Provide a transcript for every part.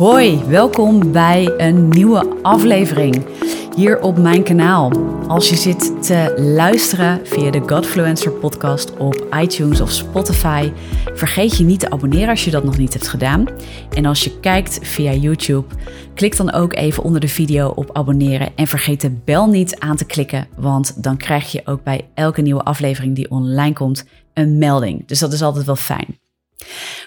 Hoi, welkom bij een nieuwe aflevering hier op mijn kanaal. Als je zit te luisteren via de Godfluencer podcast op iTunes of Spotify, vergeet je niet te abonneren als je dat nog niet hebt gedaan. En als je kijkt via YouTube, klik dan ook even onder de video op abonneren en vergeet de bel niet aan te klikken, want dan krijg je ook bij elke nieuwe aflevering die online komt een melding. Dus dat is altijd wel fijn.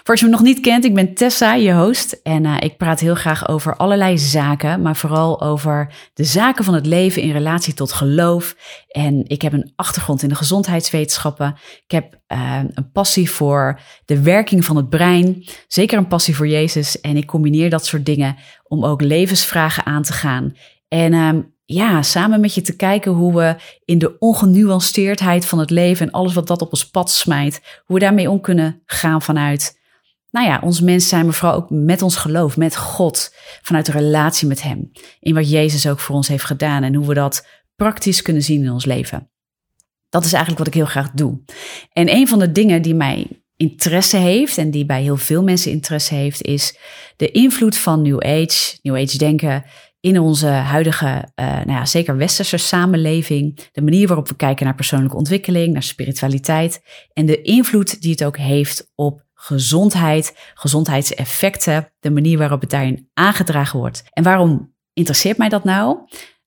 Voor als je me nog niet kent, ik ben Tessa, je host. En uh, ik praat heel graag over allerlei zaken, maar vooral over de zaken van het leven in relatie tot geloof. En ik heb een achtergrond in de gezondheidswetenschappen. Ik heb uh, een passie voor de werking van het brein. Zeker een passie voor Jezus. En ik combineer dat soort dingen om ook levensvragen aan te gaan. En uh, ja, samen met je te kijken hoe we in de ongenuanceerdheid van het leven en alles wat dat op ons pad smijt, hoe we daarmee om kunnen gaan vanuit, nou ja, ons mens zijn, vooral ook met ons geloof, met God, vanuit de relatie met Hem, in wat Jezus ook voor ons heeft gedaan en hoe we dat praktisch kunnen zien in ons leven. Dat is eigenlijk wat ik heel graag doe. En een van de dingen die mij interesse heeft en die bij heel veel mensen interesse heeft, is de invloed van New Age, New Age denken in onze huidige, uh, nou ja, zeker westerse samenleving, de manier waarop we kijken naar persoonlijke ontwikkeling, naar spiritualiteit en de invloed die het ook heeft op gezondheid, gezondheidseffecten, de manier waarop het daarin aangedragen wordt. En waarom interesseert mij dat nou?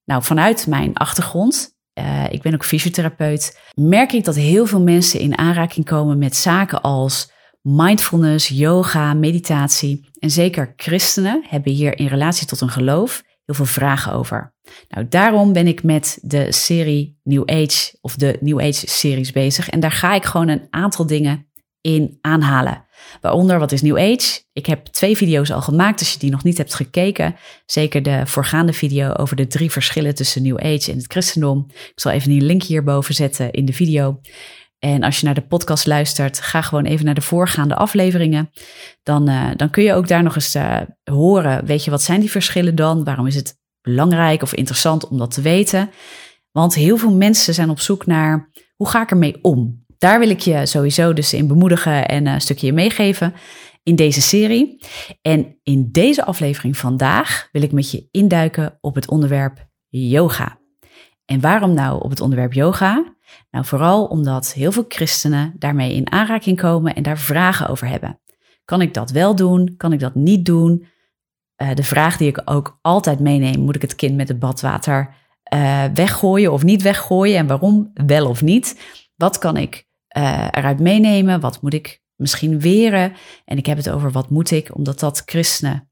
Nou, vanuit mijn achtergrond, uh, ik ben ook fysiotherapeut, merk ik dat heel veel mensen in aanraking komen met zaken als mindfulness, yoga, meditatie. En zeker christenen hebben hier in relatie tot een geloof heel veel vragen over. Nou, daarom ben ik met de serie New Age of de New Age series bezig. En daar ga ik gewoon een aantal dingen in aanhalen. Waaronder, wat is New Age? Ik heb twee video's al gemaakt, als je die nog niet hebt gekeken. Zeker de voorgaande video over de drie verschillen tussen New Age en het christendom. Ik zal even die link hierboven zetten in de video. En als je naar de podcast luistert, ga gewoon even naar de voorgaande afleveringen. Dan, uh, dan kun je ook daar nog eens uh, horen. Weet je, wat zijn die verschillen dan? Waarom is het belangrijk of interessant om dat te weten? Want heel veel mensen zijn op zoek naar hoe ga ik ermee om? Daar wil ik je sowieso dus in bemoedigen en een stukje meegeven in deze serie. En in deze aflevering vandaag wil ik met je induiken op het onderwerp yoga. En waarom nou op het onderwerp yoga? Nou, vooral omdat heel veel christenen daarmee in aanraking komen en daar vragen over hebben. Kan ik dat wel doen? Kan ik dat niet doen? Uh, de vraag die ik ook altijd meeneem: moet ik het kind met het badwater uh, weggooien of niet weggooien? En waarom wel of niet? Wat kan ik uh, eruit meenemen? Wat moet ik misschien weren? En ik heb het over wat moet ik, omdat dat christenen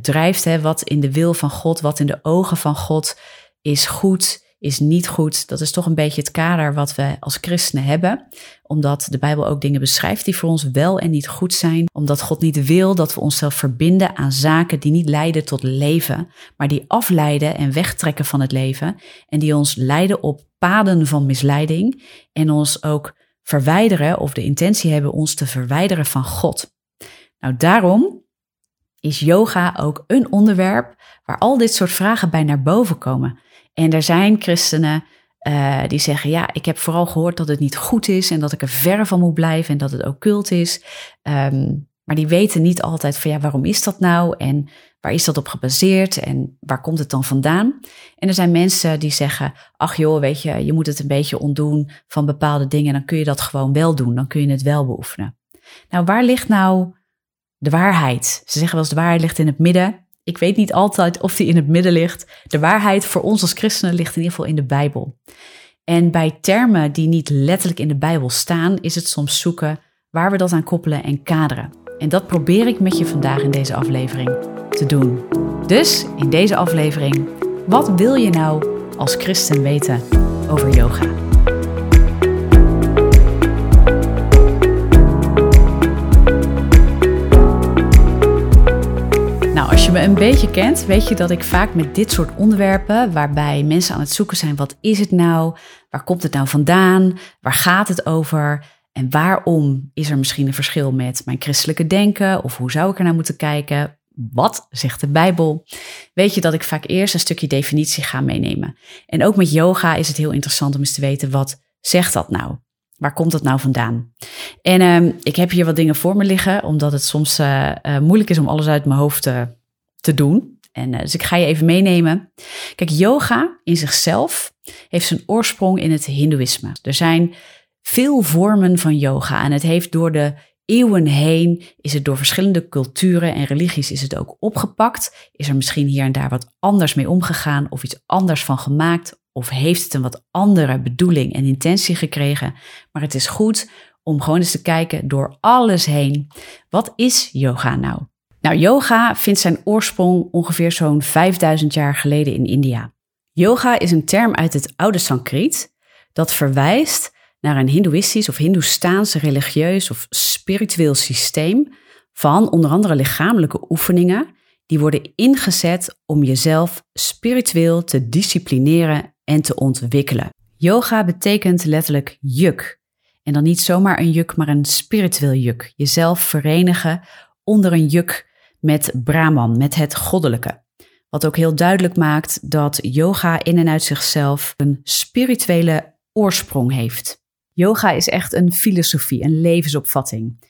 drijft. Hè? Wat in de wil van God, wat in de ogen van God is goed is niet goed. Dat is toch een beetje het kader wat we als christenen hebben. Omdat de Bijbel ook dingen beschrijft die voor ons wel en niet goed zijn. Omdat God niet wil dat we onszelf verbinden aan zaken die niet leiden tot leven, maar die afleiden en wegtrekken van het leven. En die ons leiden op paden van misleiding en ons ook verwijderen of de intentie hebben ons te verwijderen van God. Nou, daarom is yoga ook een onderwerp waar al dit soort vragen bij naar boven komen. En er zijn christenen uh, die zeggen: Ja, ik heb vooral gehoord dat het niet goed is en dat ik er ver van moet blijven en dat het occult is. Um, maar die weten niet altijd van ja, waarom is dat nou en waar is dat op gebaseerd en waar komt het dan vandaan? En er zijn mensen die zeggen: Ach joh, weet je, je moet het een beetje ontdoen van bepaalde dingen, dan kun je dat gewoon wel doen, dan kun je het wel beoefenen. Nou, waar ligt nou de waarheid? Ze zeggen wel eens: de waarheid ligt in het midden. Ik weet niet altijd of die in het midden ligt. De waarheid voor ons als christenen ligt in ieder geval in de Bijbel. En bij termen die niet letterlijk in de Bijbel staan, is het soms zoeken waar we dat aan koppelen en kaderen. En dat probeer ik met je vandaag in deze aflevering te doen. Dus in deze aflevering, wat wil je nou als christen weten over yoga? Je me een beetje kent, weet je dat ik vaak met dit soort onderwerpen, waarbij mensen aan het zoeken zijn: wat is het nou? Waar komt het nou vandaan? Waar gaat het over? En waarom is er misschien een verschil met mijn christelijke denken? Of hoe zou ik er naar moeten kijken? Wat zegt de Bijbel? Weet je dat ik vaak eerst een stukje definitie ga meenemen. En ook met yoga is het heel interessant om eens te weten: wat zegt dat nou? Waar komt dat nou vandaan? En uh, ik heb hier wat dingen voor me liggen, omdat het soms uh, uh, moeilijk is om alles uit mijn hoofd te te doen. En, dus ik ga je even meenemen. Kijk, yoga in zichzelf heeft zijn oorsprong in het Hindoeïsme. Er zijn veel vormen van yoga en het heeft door de eeuwen heen is het door verschillende culturen en religies is het ook opgepakt. Is er misschien hier en daar wat anders mee omgegaan of iets anders van gemaakt of heeft het een wat andere bedoeling en intentie gekregen. Maar het is goed om gewoon eens te kijken door alles heen. Wat is yoga nou? Nou, yoga vindt zijn oorsprong ongeveer zo'n 5000 jaar geleden in India. Yoga is een term uit het oude Sanskriet dat verwijst naar een Hindoeïstisch of Hindoestaans religieus of spiritueel systeem van onder andere lichamelijke oefeningen die worden ingezet om jezelf spiritueel te disciplineren en te ontwikkelen. Yoga betekent letterlijk juk. En dan niet zomaar een juk, maar een spiritueel juk. Jezelf verenigen onder een juk met Brahman, met het goddelijke. Wat ook heel duidelijk maakt dat yoga in en uit zichzelf een spirituele oorsprong heeft. Yoga is echt een filosofie, een levensopvatting.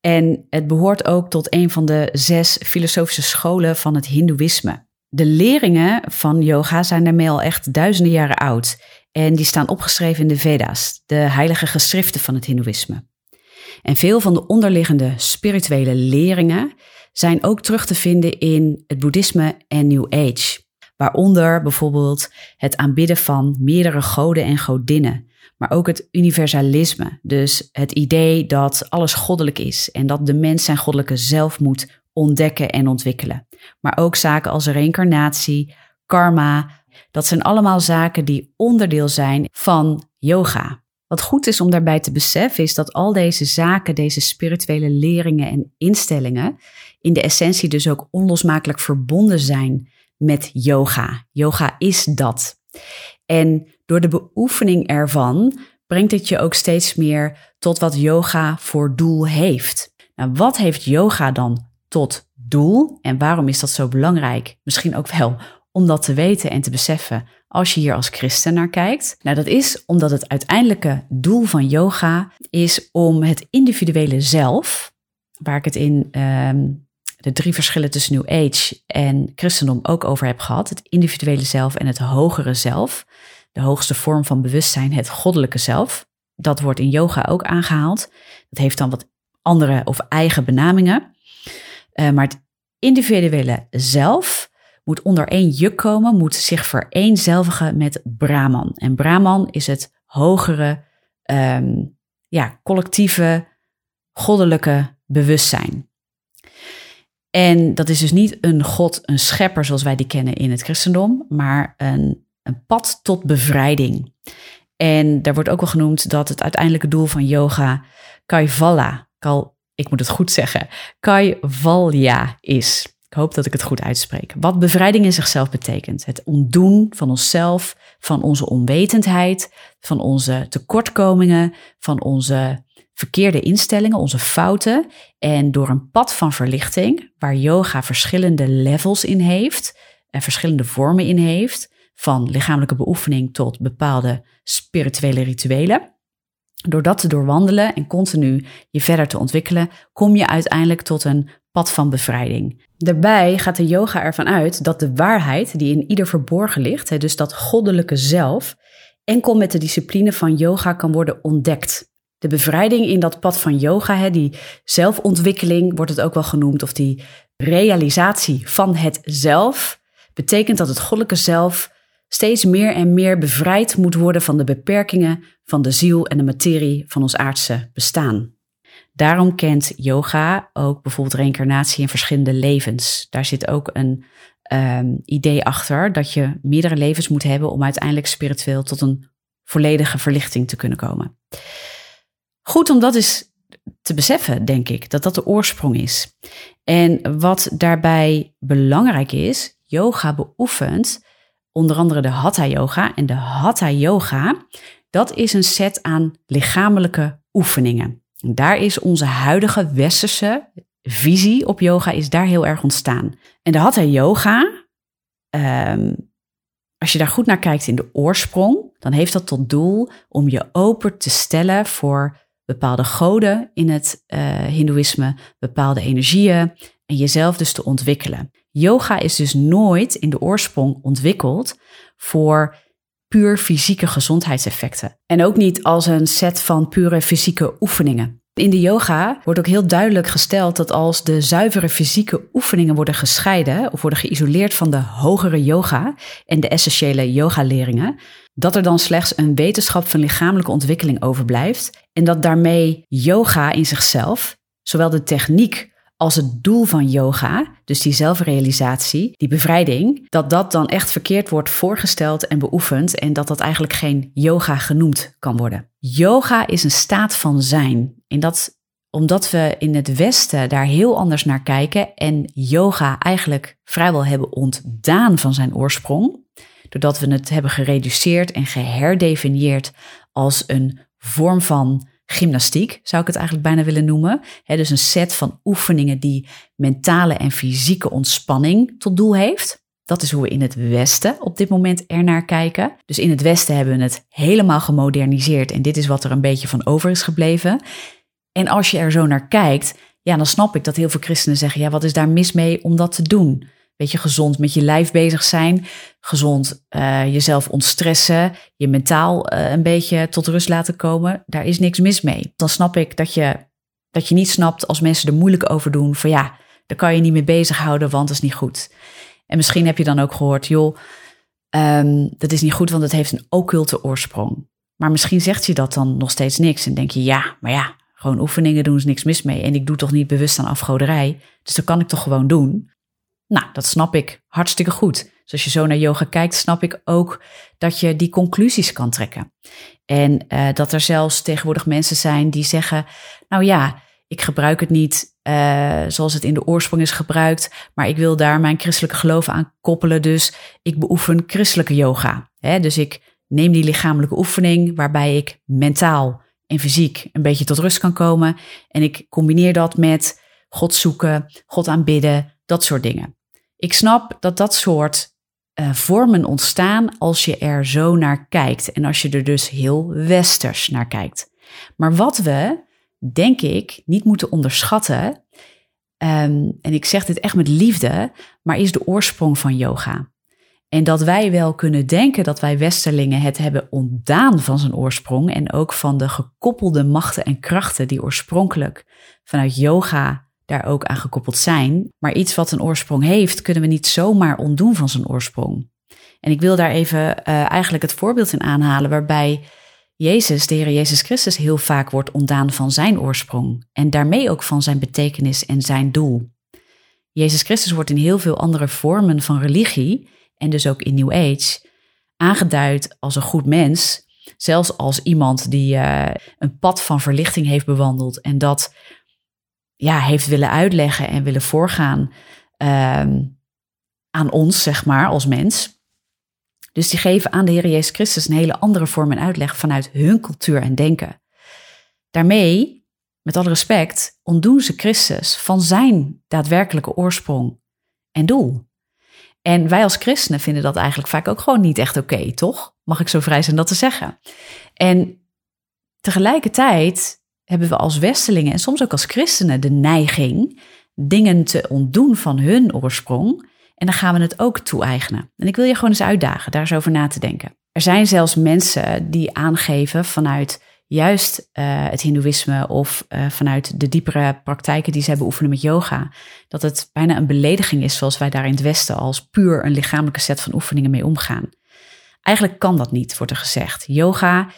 En het behoort ook tot een van de zes filosofische scholen van het Hindoeïsme. De leringen van yoga zijn daarmee al echt duizenden jaren oud. En die staan opgeschreven in de Veda's, de heilige geschriften van het Hindoeïsme. En veel van de onderliggende spirituele leringen zijn ook terug te vinden in het boeddhisme en New Age. Waaronder bijvoorbeeld het aanbidden van meerdere goden en godinnen, maar ook het universalisme. Dus het idee dat alles goddelijk is en dat de mens zijn goddelijke zelf moet ontdekken en ontwikkelen. Maar ook zaken als reïncarnatie, karma, dat zijn allemaal zaken die onderdeel zijn van yoga. Wat goed is om daarbij te beseffen is dat al deze zaken, deze spirituele leringen en instellingen in de essentie dus ook onlosmakelijk verbonden zijn met yoga. Yoga is dat. En door de beoefening ervan brengt het je ook steeds meer tot wat yoga voor doel heeft. Nou, wat heeft yoga dan tot doel en waarom is dat zo belangrijk? Misschien ook wel om dat te weten en te beseffen als je hier als christen naar kijkt? Nou, dat is omdat het uiteindelijke doel van yoga is om het individuele zelf, waar ik het in ehm, de drie verschillen tussen New Age en christendom ook over heb gehad, het individuele zelf en het hogere zelf, de hoogste vorm van bewustzijn, het goddelijke zelf. Dat wordt in yoga ook aangehaald. Dat heeft dan wat andere of eigen benamingen. Uh, maar het individuele zelf moet onder één juk komen, moet zich vereenzelvigen met Brahman. En Brahman is het hogere, um, ja, collectieve, goddelijke bewustzijn. En dat is dus niet een God, een schepper zoals wij die kennen in het christendom, maar een, een pad tot bevrijding. En daar wordt ook wel genoemd dat het uiteindelijke doel van yoga Kaivala, ik moet het goed zeggen, Kaivalya is. Ik hoop dat ik het goed uitspreek. Wat bevrijding in zichzelf betekent. Het ontdoen van onszelf, van onze onwetendheid, van onze tekortkomingen, van onze verkeerde instellingen, onze fouten. En door een pad van verlichting, waar yoga verschillende levels in heeft en verschillende vormen in heeft, van lichamelijke beoefening tot bepaalde spirituele rituelen. Door dat te doorwandelen en continu je verder te ontwikkelen, kom je uiteindelijk tot een pad van bevrijding. Daarbij gaat de yoga ervan uit dat de waarheid die in ieder verborgen ligt, dus dat goddelijke zelf, enkel met de discipline van yoga kan worden ontdekt. De bevrijding in dat pad van yoga, die zelfontwikkeling wordt het ook wel genoemd, of die realisatie van het zelf, betekent dat het goddelijke zelf steeds meer en meer bevrijd moet worden van de beperkingen van de ziel en de materie van ons aardse bestaan. Daarom kent yoga ook bijvoorbeeld reïncarnatie in verschillende levens. Daar zit ook een um, idee achter dat je meerdere levens moet hebben om uiteindelijk spiritueel tot een volledige verlichting te kunnen komen. Goed om dat eens te beseffen, denk ik, dat dat de oorsprong is. En wat daarbij belangrijk is, yoga beoefent onder andere de Hatha Yoga. En de Hatha Yoga, dat is een set aan lichamelijke oefeningen. En daar is onze huidige westerse visie op yoga is daar heel erg ontstaan. En de Hatha Yoga, um, als je daar goed naar kijkt in de oorsprong, dan heeft dat tot doel om je open te stellen voor bepaalde goden in het uh, Hindoeïsme, bepaalde energieën en jezelf dus te ontwikkelen. Yoga is dus nooit in de oorsprong ontwikkeld voor puur fysieke gezondheidseffecten. En ook niet als een set van pure fysieke oefeningen. In de yoga wordt ook heel duidelijk gesteld dat als de zuivere fysieke oefeningen worden gescheiden of worden geïsoleerd van de hogere yoga en de essentiële yoga-leringen, dat er dan slechts een wetenschap van lichamelijke ontwikkeling overblijft en dat daarmee yoga in zichzelf, zowel de techniek als het doel van yoga, dus die zelfrealisatie, die bevrijding, dat dat dan echt verkeerd wordt voorgesteld en beoefend en dat dat eigenlijk geen yoga genoemd kan worden. Yoga is een staat van zijn. En dat omdat we in het Westen daar heel anders naar kijken en yoga eigenlijk vrijwel hebben ontdaan van zijn oorsprong, doordat we het hebben gereduceerd en geherdefinieerd als een vorm van gymnastiek, zou ik het eigenlijk bijna willen noemen. dus een set van oefeningen die mentale en fysieke ontspanning tot doel heeft. Dat is hoe we in het Westen op dit moment ernaar kijken. Dus in het Westen hebben we het helemaal gemoderniseerd en dit is wat er een beetje van over is gebleven. En als je er zo naar kijkt, ja, dan snap ik dat heel veel christenen zeggen: ja, wat is daar mis mee om dat te doen? Beetje gezond met je lijf bezig zijn, gezond uh, jezelf ontstressen, je mentaal uh, een beetje tot rust laten komen. Daar is niks mis mee. Dan snap ik dat je, dat je niet snapt als mensen er moeilijk over doen van ja, daar kan je niet mee bezighouden, want dat is niet goed. En misschien heb je dan ook gehoord, joh, um, dat is niet goed, want het heeft een occulte oorsprong. Maar misschien zegt je dat dan nog steeds niks en denk je ja, maar ja, gewoon oefeningen doen is niks mis mee. En ik doe toch niet bewust aan afgoderij, dus dat kan ik toch gewoon doen. Nou, dat snap ik hartstikke goed. Dus als je zo naar yoga kijkt, snap ik ook dat je die conclusies kan trekken. En uh, dat er zelfs tegenwoordig mensen zijn die zeggen: Nou ja, ik gebruik het niet uh, zoals het in de oorsprong is gebruikt, maar ik wil daar mijn christelijke geloof aan koppelen. Dus ik beoefen christelijke yoga. Hè? Dus ik neem die lichamelijke oefening waarbij ik mentaal en fysiek een beetje tot rust kan komen. En ik combineer dat met God zoeken, God aanbidden, dat soort dingen. Ik snap dat dat soort uh, vormen ontstaan als je er zo naar kijkt en als je er dus heel westers naar kijkt. Maar wat we, denk ik, niet moeten onderschatten, um, en ik zeg dit echt met liefde, maar is de oorsprong van yoga. En dat wij wel kunnen denken dat wij Westerlingen het hebben ontdaan van zijn oorsprong en ook van de gekoppelde machten en krachten die oorspronkelijk vanuit yoga daar ook aan gekoppeld zijn. Maar iets wat een oorsprong heeft, kunnen we niet zomaar ontdoen van zijn oorsprong. En ik wil daar even uh, eigenlijk het voorbeeld in aanhalen waarbij Jezus, de Heer Jezus Christus, heel vaak wordt ontdaan van zijn oorsprong en daarmee ook van zijn betekenis en zijn doel. Jezus Christus wordt in heel veel andere vormen van religie en dus ook in New Age aangeduid als een goed mens, zelfs als iemand die uh, een pad van verlichting heeft bewandeld en dat ja, heeft willen uitleggen en willen voorgaan ehm, aan ons, zeg maar, als mens. Dus die geven aan de Heer Jezus Christus een hele andere vorm en uitleg vanuit hun cultuur en denken. Daarmee, met alle respect, ontdoen ze Christus van zijn daadwerkelijke oorsprong en doel. En wij als christenen vinden dat eigenlijk vaak ook gewoon niet echt oké, toch? Mag ik zo vrij zijn dat te zeggen? En tegelijkertijd hebben we als Westelingen en soms ook als christenen de neiging dingen te ontdoen van hun oorsprong. En dan gaan we het ook toe-eigenen. En ik wil je gewoon eens uitdagen daar eens over na te denken. Er zijn zelfs mensen die aangeven vanuit juist uh, het Hindoeïsme of uh, vanuit de diepere praktijken die zij beoefenen met yoga, dat het bijna een belediging is zoals wij daar in het Westen als puur een lichamelijke set van oefeningen mee omgaan. Eigenlijk kan dat niet, wordt er gezegd. Yoga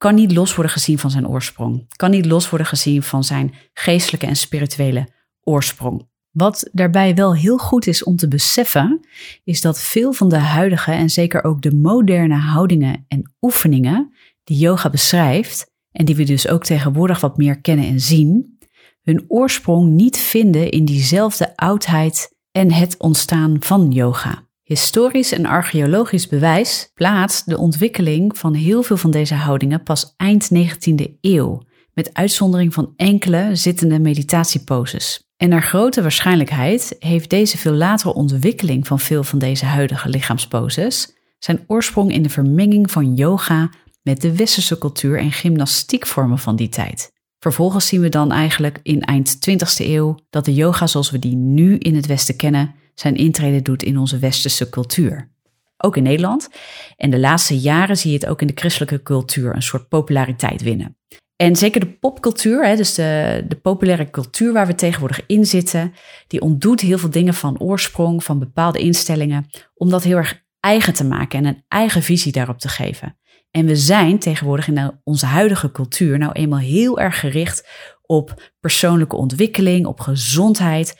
kan niet los worden gezien van zijn oorsprong. Kan niet los worden gezien van zijn geestelijke en spirituele oorsprong. Wat daarbij wel heel goed is om te beseffen, is dat veel van de huidige en zeker ook de moderne houdingen en oefeningen die yoga beschrijft, en die we dus ook tegenwoordig wat meer kennen en zien, hun oorsprong niet vinden in diezelfde oudheid en het ontstaan van yoga. Historisch en archeologisch bewijs plaatst de ontwikkeling van heel veel van deze houdingen pas eind 19e eeuw, met uitzondering van enkele zittende meditatieposes. En naar grote waarschijnlijkheid heeft deze veel latere ontwikkeling van veel van deze huidige lichaamsposes zijn oorsprong in de vermenging van yoga met de westerse cultuur en gymnastiekvormen van die tijd. Vervolgens zien we dan eigenlijk in eind 20e eeuw dat de yoga zoals we die nu in het Westen kennen, zijn intrede doet in onze westerse cultuur. Ook in Nederland. En de laatste jaren zie je het ook in de christelijke cultuur een soort populariteit winnen. En zeker de popcultuur, hè, dus de, de populaire cultuur waar we tegenwoordig in zitten, die ontdoet heel veel dingen van oorsprong, van bepaalde instellingen, om dat heel erg eigen te maken en een eigen visie daarop te geven. En we zijn tegenwoordig in onze huidige cultuur nou eenmaal heel erg gericht op persoonlijke ontwikkeling, op gezondheid.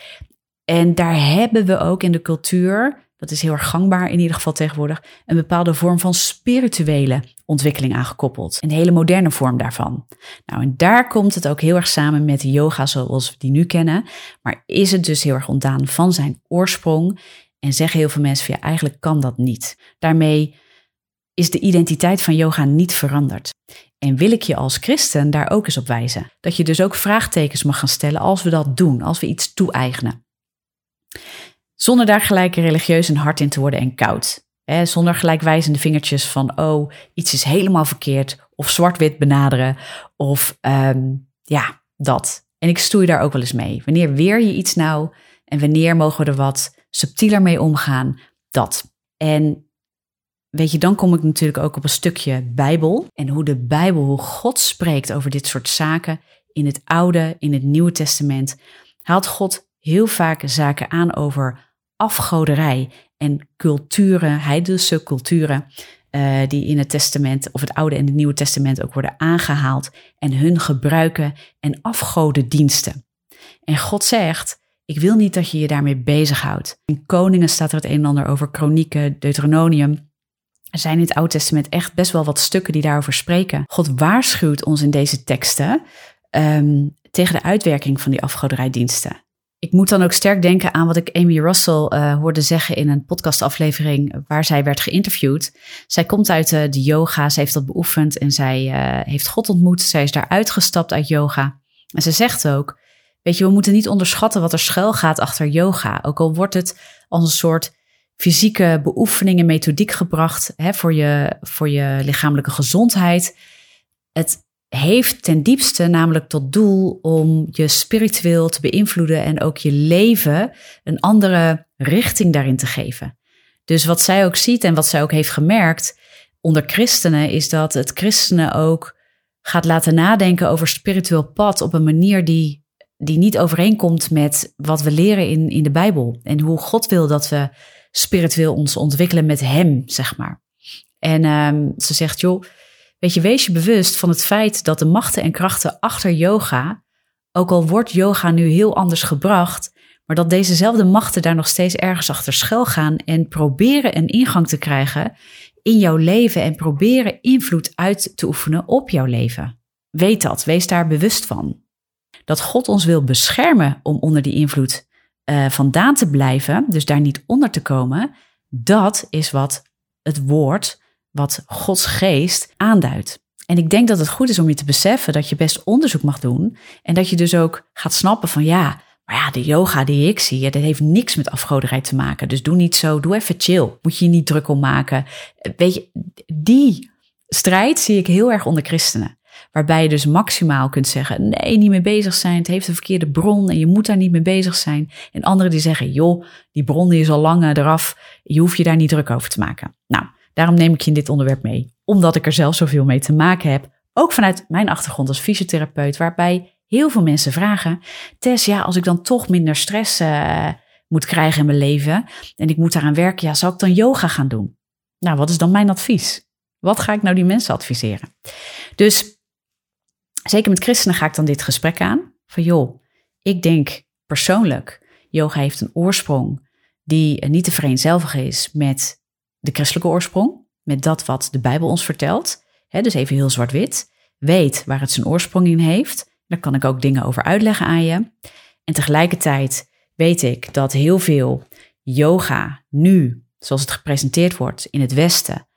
En daar hebben we ook in de cultuur, dat is heel erg gangbaar in ieder geval tegenwoordig, een bepaalde vorm van spirituele ontwikkeling aangekoppeld. Een hele moderne vorm daarvan. Nou, en daar komt het ook heel erg samen met yoga zoals we die nu kennen. Maar is het dus heel erg ontdaan van zijn oorsprong? En zeggen heel veel mensen van ja, eigenlijk kan dat niet. Daarmee is de identiteit van yoga niet veranderd. En wil ik je als christen daar ook eens op wijzen. Dat je dus ook vraagtekens mag gaan stellen als we dat doen, als we iets toe-eigenen. Zonder daar gelijk religieus en hard in te worden en koud. Hè, zonder gelijkwijzende vingertjes van, oh, iets is helemaal verkeerd. Of zwart-wit benaderen. Of ehm, ja, dat. En ik stoei daar ook wel eens mee. Wanneer weer je iets nou en wanneer mogen we er wat subtieler mee omgaan? Dat. En weet je, dan kom ik natuurlijk ook op een stukje Bijbel. En hoe de Bijbel, hoe God spreekt over dit soort zaken in het Oude, in het Nieuwe Testament, haalt God heel vaak zaken aan over afgoderij en culturen, heidense culturen, uh, die in het Testament of het Oude en het Nieuwe Testament ook worden aangehaald en hun gebruiken en afgodendiensten. En God zegt, ik wil niet dat je je daarmee bezighoudt. In Koningen staat er het een en ander over kronieken, Deuteronomium. Er zijn in het Oude Testament echt best wel wat stukken die daarover spreken. God waarschuwt ons in deze teksten um, tegen de uitwerking van die afgoderijdiensten. Ik moet dan ook sterk denken aan wat ik Amy Russell uh, hoorde zeggen in een podcastaflevering waar zij werd geïnterviewd. Zij komt uit uh, de yoga, ze heeft dat beoefend en zij uh, heeft God ontmoet. Zij is daar uitgestapt uit yoga. En ze zegt ook, weet je, we moeten niet onderschatten wat er schuil gaat achter yoga. Ook al wordt het als een soort fysieke beoefening en methodiek gebracht hè, voor, je, voor je lichamelijke gezondheid. Het heeft ten diepste namelijk tot doel om je spiritueel te beïnvloeden en ook je leven een andere richting daarin te geven. Dus wat zij ook ziet en wat zij ook heeft gemerkt onder christenen is dat het christenen ook gaat laten nadenken over spiritueel pad op een manier die, die niet overeenkomt met wat we leren in, in de Bijbel en hoe God wil dat we spiritueel ons ontwikkelen met Hem, zeg maar. En um, ze zegt, joh, Weet je, wees je bewust van het feit dat de machten en krachten achter yoga, ook al wordt yoga nu heel anders gebracht, maar dat dezezelfde machten daar nog steeds ergens achter schuil gaan en proberen een ingang te krijgen in jouw leven en proberen invloed uit te oefenen op jouw leven. Weet dat, wees daar bewust van. Dat God ons wil beschermen om onder die invloed uh, vandaan te blijven, dus daar niet onder te komen, dat is wat het woord wat Gods geest aanduidt. En ik denk dat het goed is om je te beseffen dat je best onderzoek mag doen. En dat je dus ook gaat snappen van ja, maar ja, de yoga die ik zie, ja, dat heeft niks met afgoderij te maken. Dus doe niet zo, doe even chill. Moet je je niet druk om maken. Weet je, die strijd zie ik heel erg onder christenen. Waarbij je dus maximaal kunt zeggen: nee, niet mee bezig zijn. Het heeft een verkeerde bron en je moet daar niet mee bezig zijn. En anderen die zeggen: joh, die bron is al lang eraf. Je hoeft je daar niet druk over te maken. Nou, Daarom neem ik je in dit onderwerp mee, omdat ik er zelf zoveel mee te maken heb. Ook vanuit mijn achtergrond als fysiotherapeut, waarbij heel veel mensen vragen: Tess, ja, als ik dan toch minder stress uh, moet krijgen in mijn leven en ik moet daaraan werken, ja, zou ik dan yoga gaan doen? Nou, wat is dan mijn advies? Wat ga ik nou die mensen adviseren? Dus zeker met christenen ga ik dan dit gesprek aan. Van joh, ik denk persoonlijk, yoga heeft een oorsprong die niet te vereenzelvigen is met de christelijke oorsprong, met dat wat de Bijbel ons vertelt. dus even heel zwart-wit. Weet waar het zijn oorsprong in heeft. Daar kan ik ook dingen over uitleggen aan je. En tegelijkertijd weet ik dat heel veel yoga nu, zoals het gepresenteerd wordt in het Westen,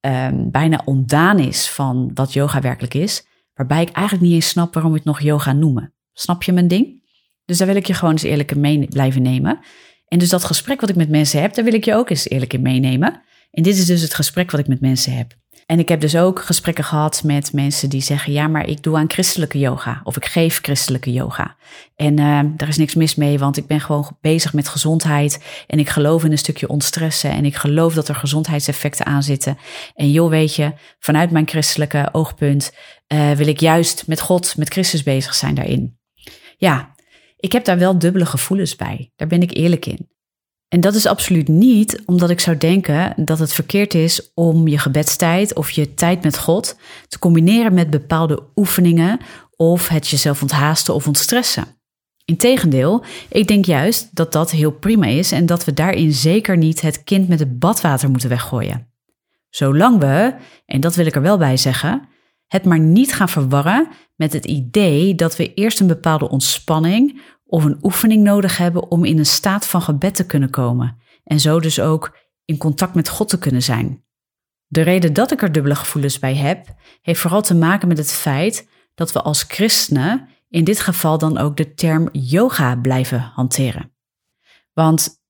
um, bijna ontdaan is van wat yoga werkelijk is. Waarbij ik eigenlijk niet eens snap waarom we het nog yoga noemen. Snap je mijn ding? Dus daar wil ik je gewoon eens eerlijk mee blijven nemen. En dus dat gesprek wat ik met mensen heb, daar wil ik je ook eens eerlijk in meenemen. En dit is dus het gesprek wat ik met mensen heb. En ik heb dus ook gesprekken gehad met mensen die zeggen: ja, maar ik doe aan christelijke yoga of ik geef christelijke yoga. En uh, daar is niks mis mee, want ik ben gewoon bezig met gezondheid en ik geloof in een stukje ontstressen en ik geloof dat er gezondheidseffecten aan zitten. En joh, weet je, vanuit mijn christelijke oogpunt uh, wil ik juist met God, met Christus bezig zijn daarin. Ja, ik heb daar wel dubbele gevoelens bij. Daar ben ik eerlijk in. En dat is absoluut niet omdat ik zou denken dat het verkeerd is om je gebedstijd of je tijd met God te combineren met bepaalde oefeningen of het jezelf onthaasten of ontstressen. Integendeel, ik denk juist dat dat heel prima is en dat we daarin zeker niet het kind met het badwater moeten weggooien. Zolang we, en dat wil ik er wel bij zeggen, het maar niet gaan verwarren met het idee dat we eerst een bepaalde ontspanning of een oefening nodig hebben om in een staat van gebed te kunnen komen en zo dus ook in contact met God te kunnen zijn. De reden dat ik er dubbele gevoelens bij heb, heeft vooral te maken met het feit dat we als christenen in dit geval dan ook de term yoga blijven hanteren. Want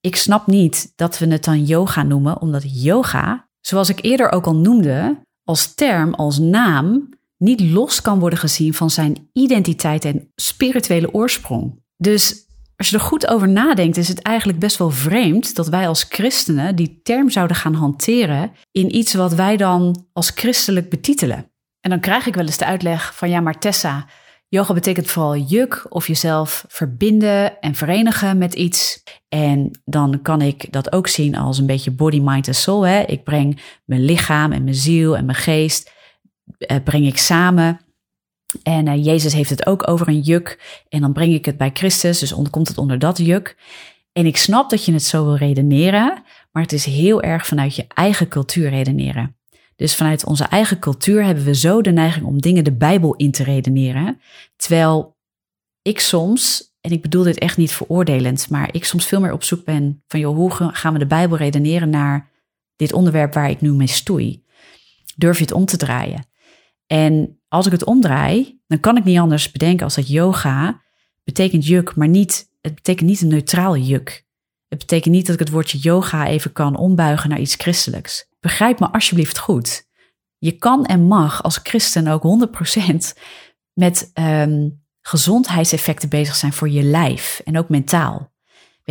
ik snap niet dat we het dan yoga noemen, omdat yoga, zoals ik eerder ook al noemde, als term, als naam, niet los kan worden gezien van zijn identiteit en spirituele oorsprong. Dus als je er goed over nadenkt, is het eigenlijk best wel vreemd dat wij als christenen die term zouden gaan hanteren in iets wat wij dan als christelijk betitelen. En dan krijg ik wel eens de uitleg van ja, maar Tessa, yoga betekent vooral juk of jezelf verbinden en verenigen met iets. En dan kan ik dat ook zien als een beetje body, mind en soul. Hè? Ik breng mijn lichaam en mijn ziel en mijn geest breng ik samen. En uh, Jezus heeft het ook over een juk. En dan breng ik het bij Christus, dus komt het onder dat juk. En ik snap dat je het zo wil redeneren, maar het is heel erg vanuit je eigen cultuur redeneren. Dus vanuit onze eigen cultuur hebben we zo de neiging om dingen de Bijbel in te redeneren. Terwijl ik soms, en ik bedoel dit echt niet veroordelend, maar ik soms veel meer op zoek ben van, joh, hoe gaan we de Bijbel redeneren naar dit onderwerp waar ik nu mee stoei? Durf je het om te draaien? En als ik het omdraai, dan kan ik niet anders bedenken als dat yoga betekent juk, maar niet, het betekent niet een neutraal juk. Het betekent niet dat ik het woordje yoga even kan ombuigen naar iets christelijks. Begrijp me alsjeblieft goed. Je kan en mag als christen ook 100% met um, gezondheidseffecten bezig zijn voor je lijf en ook mentaal.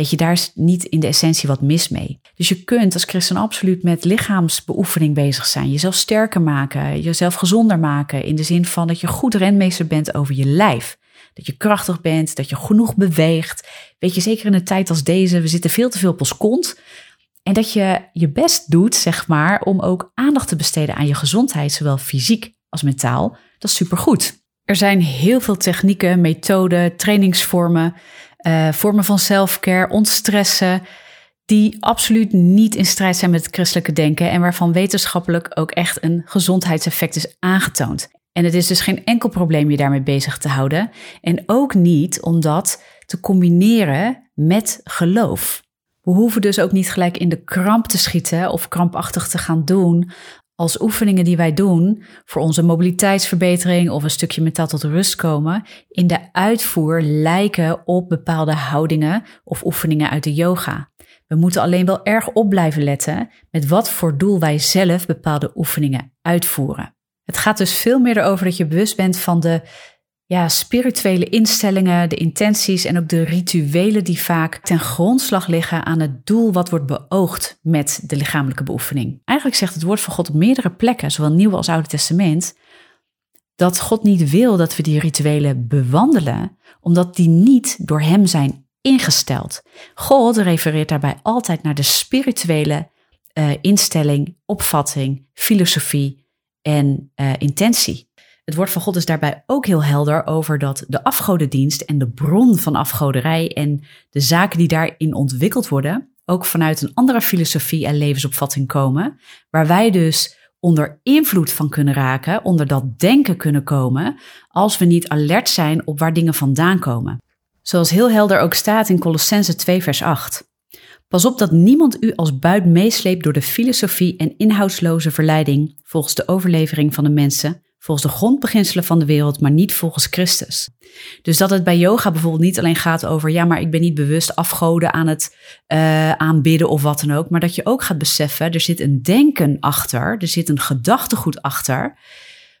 Weet je, daar is niet in de essentie wat mis mee. Dus je kunt als christen absoluut met lichaamsbeoefening bezig zijn. Jezelf sterker maken, jezelf gezonder maken. In de zin van dat je goed renmeester bent over je lijf. Dat je krachtig bent, dat je genoeg beweegt. Weet je, zeker in een tijd als deze, we zitten veel te veel op ons kont. En dat je je best doet, zeg maar, om ook aandacht te besteden aan je gezondheid, zowel fysiek als mentaal. Dat is supergoed. Er zijn heel veel technieken, methoden, trainingsvormen uh, vormen van selfcare, ontstressen, die absoluut niet in strijd zijn met het christelijke denken en waarvan wetenschappelijk ook echt een gezondheidseffect is aangetoond. En het is dus geen enkel probleem je daarmee bezig te houden. En ook niet om dat te combineren met geloof. We hoeven dus ook niet gelijk in de kramp te schieten of krampachtig te gaan doen als oefeningen die wij doen voor onze mobiliteitsverbetering of een stukje mentaal tot rust komen, in de uitvoer lijken op bepaalde houdingen of oefeningen uit de yoga. We moeten alleen wel erg op blijven letten met wat voor doel wij zelf bepaalde oefeningen uitvoeren. Het gaat dus veel meer erover dat je bewust bent van de ja, spirituele instellingen, de intenties en ook de rituelen die vaak ten grondslag liggen aan het doel wat wordt beoogd met de lichamelijke beoefening. Eigenlijk zegt het woord van God op meerdere plekken, zowel Nieuwe als Oude Testament, dat God niet wil dat we die rituelen bewandelen, omdat die niet door Hem zijn ingesteld. God refereert daarbij altijd naar de spirituele uh, instelling, opvatting, filosofie en uh, intentie. Het woord van God is daarbij ook heel helder over dat de afgodendienst en de bron van afgoderij en de zaken die daarin ontwikkeld worden, ook vanuit een andere filosofie en levensopvatting komen, waar wij dus onder invloed van kunnen raken, onder dat denken kunnen komen, als we niet alert zijn op waar dingen vandaan komen. Zoals heel helder ook staat in Colossense 2 vers 8. Pas op dat niemand u als buit meesleept door de filosofie en inhoudsloze verleiding volgens de overlevering van de mensen volgens de grondbeginselen van de wereld, maar niet volgens Christus. Dus dat het bij yoga bijvoorbeeld niet alleen gaat over, ja, maar ik ben niet bewust afgoden aan het uh, aanbidden of wat dan ook, maar dat je ook gaat beseffen, er zit een denken achter, er zit een gedachtegoed achter,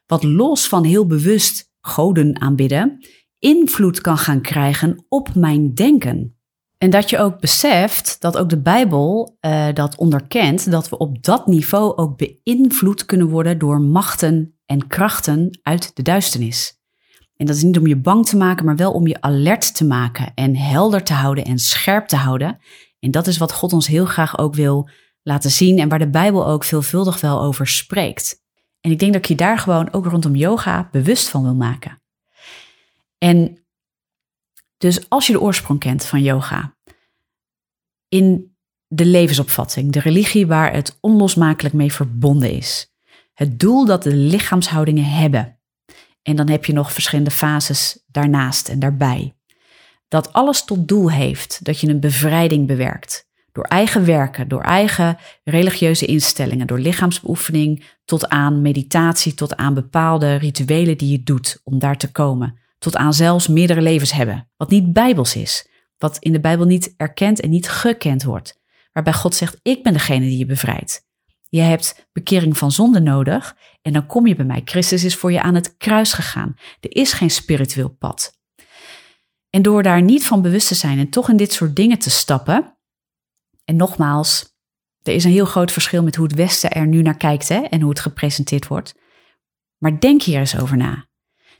wat los van heel bewust goden aanbidden, invloed kan gaan krijgen op mijn denken. En dat je ook beseft dat ook de Bijbel uh, dat onderkent, dat we op dat niveau ook beïnvloed kunnen worden door machten en krachten uit de duisternis. En dat is niet om je bang te maken, maar wel om je alert te maken en helder te houden en scherp te houden. En dat is wat God ons heel graag ook wil laten zien en waar de Bijbel ook veelvuldig wel over spreekt. En ik denk dat ik je daar gewoon ook rondom yoga bewust van wil maken. En dus als je de oorsprong kent van yoga, in de levensopvatting, de religie waar het onlosmakelijk mee verbonden is, het doel dat de lichaamshoudingen hebben, en dan heb je nog verschillende fases daarnaast en daarbij, dat alles tot doel heeft dat je een bevrijding bewerkt. Door eigen werken, door eigen religieuze instellingen, door lichaamsbeoefening tot aan meditatie, tot aan bepaalde rituelen die je doet om daar te komen tot aan zelfs meerdere levens hebben. Wat niet bijbels is, wat in de Bijbel niet erkend en niet gekend wordt. Waarbij God zegt: Ik ben degene die je bevrijdt. Je hebt bekering van zonde nodig en dan kom je bij mij. Christus is voor je aan het kruis gegaan. Er is geen spiritueel pad. En door daar niet van bewust te zijn en toch in dit soort dingen te stappen. En nogmaals, er is een heel groot verschil met hoe het Westen er nu naar kijkt hè, en hoe het gepresenteerd wordt. Maar denk hier eens over na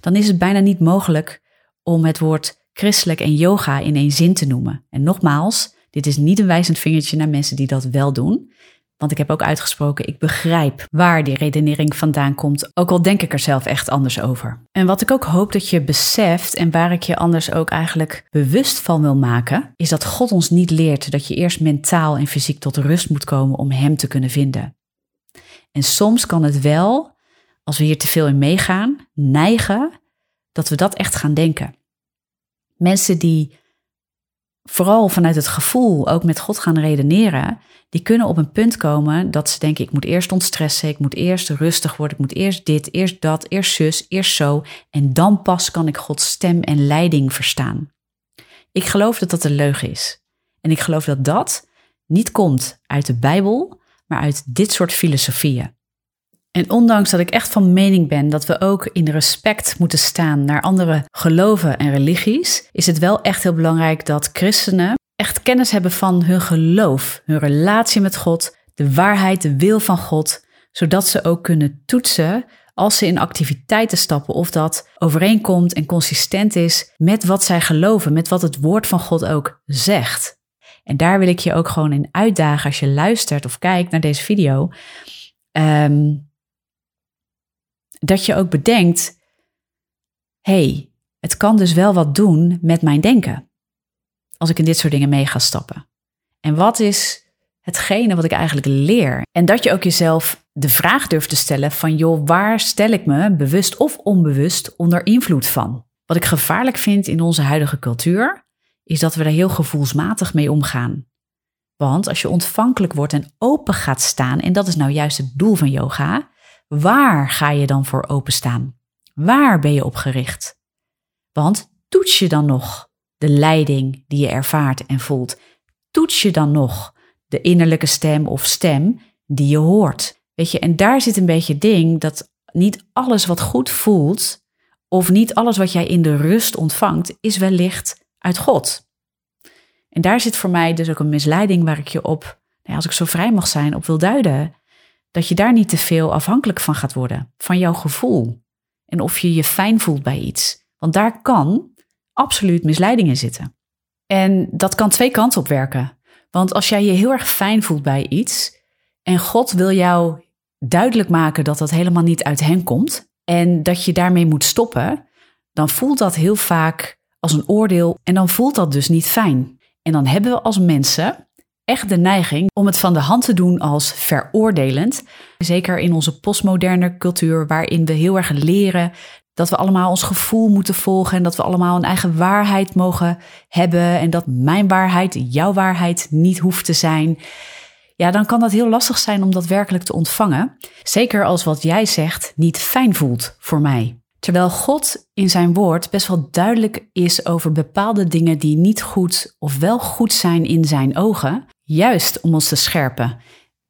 dan is het bijna niet mogelijk om het woord christelijk en yoga in één zin te noemen. En nogmaals, dit is niet een wijzend vingertje naar mensen die dat wel doen. Want ik heb ook uitgesproken, ik begrijp waar die redenering vandaan komt, ook al denk ik er zelf echt anders over. En wat ik ook hoop dat je beseft en waar ik je anders ook eigenlijk bewust van wil maken, is dat God ons niet leert dat je eerst mentaal en fysiek tot rust moet komen om Hem te kunnen vinden. En soms kan het wel als we hier te veel in meegaan, neigen dat we dat echt gaan denken. Mensen die vooral vanuit het gevoel ook met God gaan redeneren, die kunnen op een punt komen dat ze denken: ik moet eerst ontstressen, ik moet eerst rustig worden, ik moet eerst dit, eerst dat, eerst zus, eerst zo, en dan pas kan ik Gods stem en leiding verstaan. Ik geloof dat dat een leugen is. En ik geloof dat dat niet komt uit de Bijbel, maar uit dit soort filosofieën. En ondanks dat ik echt van mening ben dat we ook in respect moeten staan naar andere geloven en religies, is het wel echt heel belangrijk dat christenen echt kennis hebben van hun geloof, hun relatie met God, de waarheid, de wil van God, zodat ze ook kunnen toetsen als ze in activiteiten stappen of dat overeenkomt en consistent is met wat zij geloven, met wat het woord van God ook zegt. En daar wil ik je ook gewoon in uitdagen als je luistert of kijkt naar deze video. Um, dat je ook bedenkt, hey, het kan dus wel wat doen met mijn denken. Als ik in dit soort dingen mee ga stappen. En wat is hetgene wat ik eigenlijk leer? En dat je ook jezelf de vraag durft te stellen van, joh, waar stel ik me bewust of onbewust onder invloed van? Wat ik gevaarlijk vind in onze huidige cultuur, is dat we er heel gevoelsmatig mee omgaan. Want als je ontvankelijk wordt en open gaat staan, en dat is nou juist het doel van yoga, Waar ga je dan voor openstaan? Waar ben je op gericht? Want toets je dan nog de leiding die je ervaart en voelt? Toets je dan nog de innerlijke stem of stem die je hoort? Weet je, en daar zit een beetje het ding dat niet alles wat goed voelt, of niet alles wat jij in de rust ontvangt, is wellicht uit God. En daar zit voor mij dus ook een misleiding waar ik je op, nou als ik zo vrij mag zijn, op wil duiden dat je daar niet te veel afhankelijk van gaat worden, van jouw gevoel. En of je je fijn voelt bij iets. Want daar kan absoluut misleiding in zitten. En dat kan twee kanten op werken. Want als jij je heel erg fijn voelt bij iets en God wil jou duidelijk maken dat dat helemaal niet uit hen komt en dat je daarmee moet stoppen, dan voelt dat heel vaak als een oordeel en dan voelt dat dus niet fijn. En dan hebben we als mensen echt de neiging om het van de hand te doen als veroordelend. Zeker in onze postmoderne cultuur, waarin we heel erg leren dat we allemaal ons gevoel moeten volgen en dat we allemaal een eigen waarheid mogen hebben en dat mijn waarheid jouw waarheid niet hoeft te zijn. ja, dan kan dat heel lastig zijn om dat werkelijk te ontvangen. Zeker als wat jij zegt niet fijn voelt voor mij. Terwijl God in zijn woord best wel duidelijk is over bepaalde dingen die niet goed of wel goed zijn in zijn ogen, juist om ons te scherpen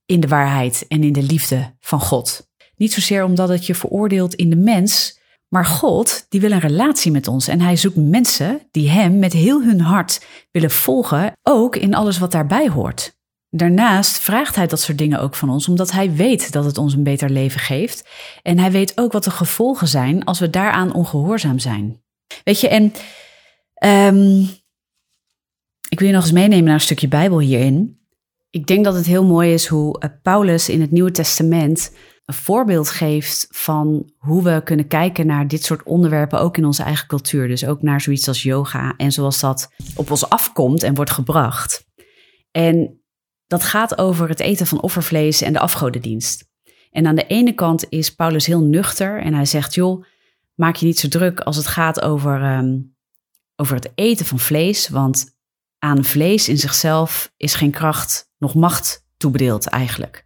in de waarheid en in de liefde van God. Niet zozeer omdat het je veroordeelt in de mens, maar God die wil een relatie met ons en hij zoekt mensen die hem met heel hun hart willen volgen, ook in alles wat daarbij hoort. Daarnaast vraagt hij dat soort dingen ook van ons, omdat hij weet dat het ons een beter leven geeft. En hij weet ook wat de gevolgen zijn als we daaraan ongehoorzaam zijn. Weet je, en um, ik wil je nog eens meenemen naar een stukje Bijbel hierin. Ik denk dat het heel mooi is hoe eh, Paulus in het Nieuwe Testament een voorbeeld geeft van hoe we kunnen kijken naar dit soort onderwerpen ook in onze eigen cultuur. Dus ook naar zoiets als yoga en zoals dat op ons afkomt en wordt gebracht. En dat gaat over het eten van offervlees en de afgodendienst. En aan de ene kant is Paulus heel nuchter en hij zegt: joh, maak je niet zo druk als het gaat over, ehm, over het eten van vlees, want aan vlees in zichzelf is geen kracht nog macht toebedeeld eigenlijk.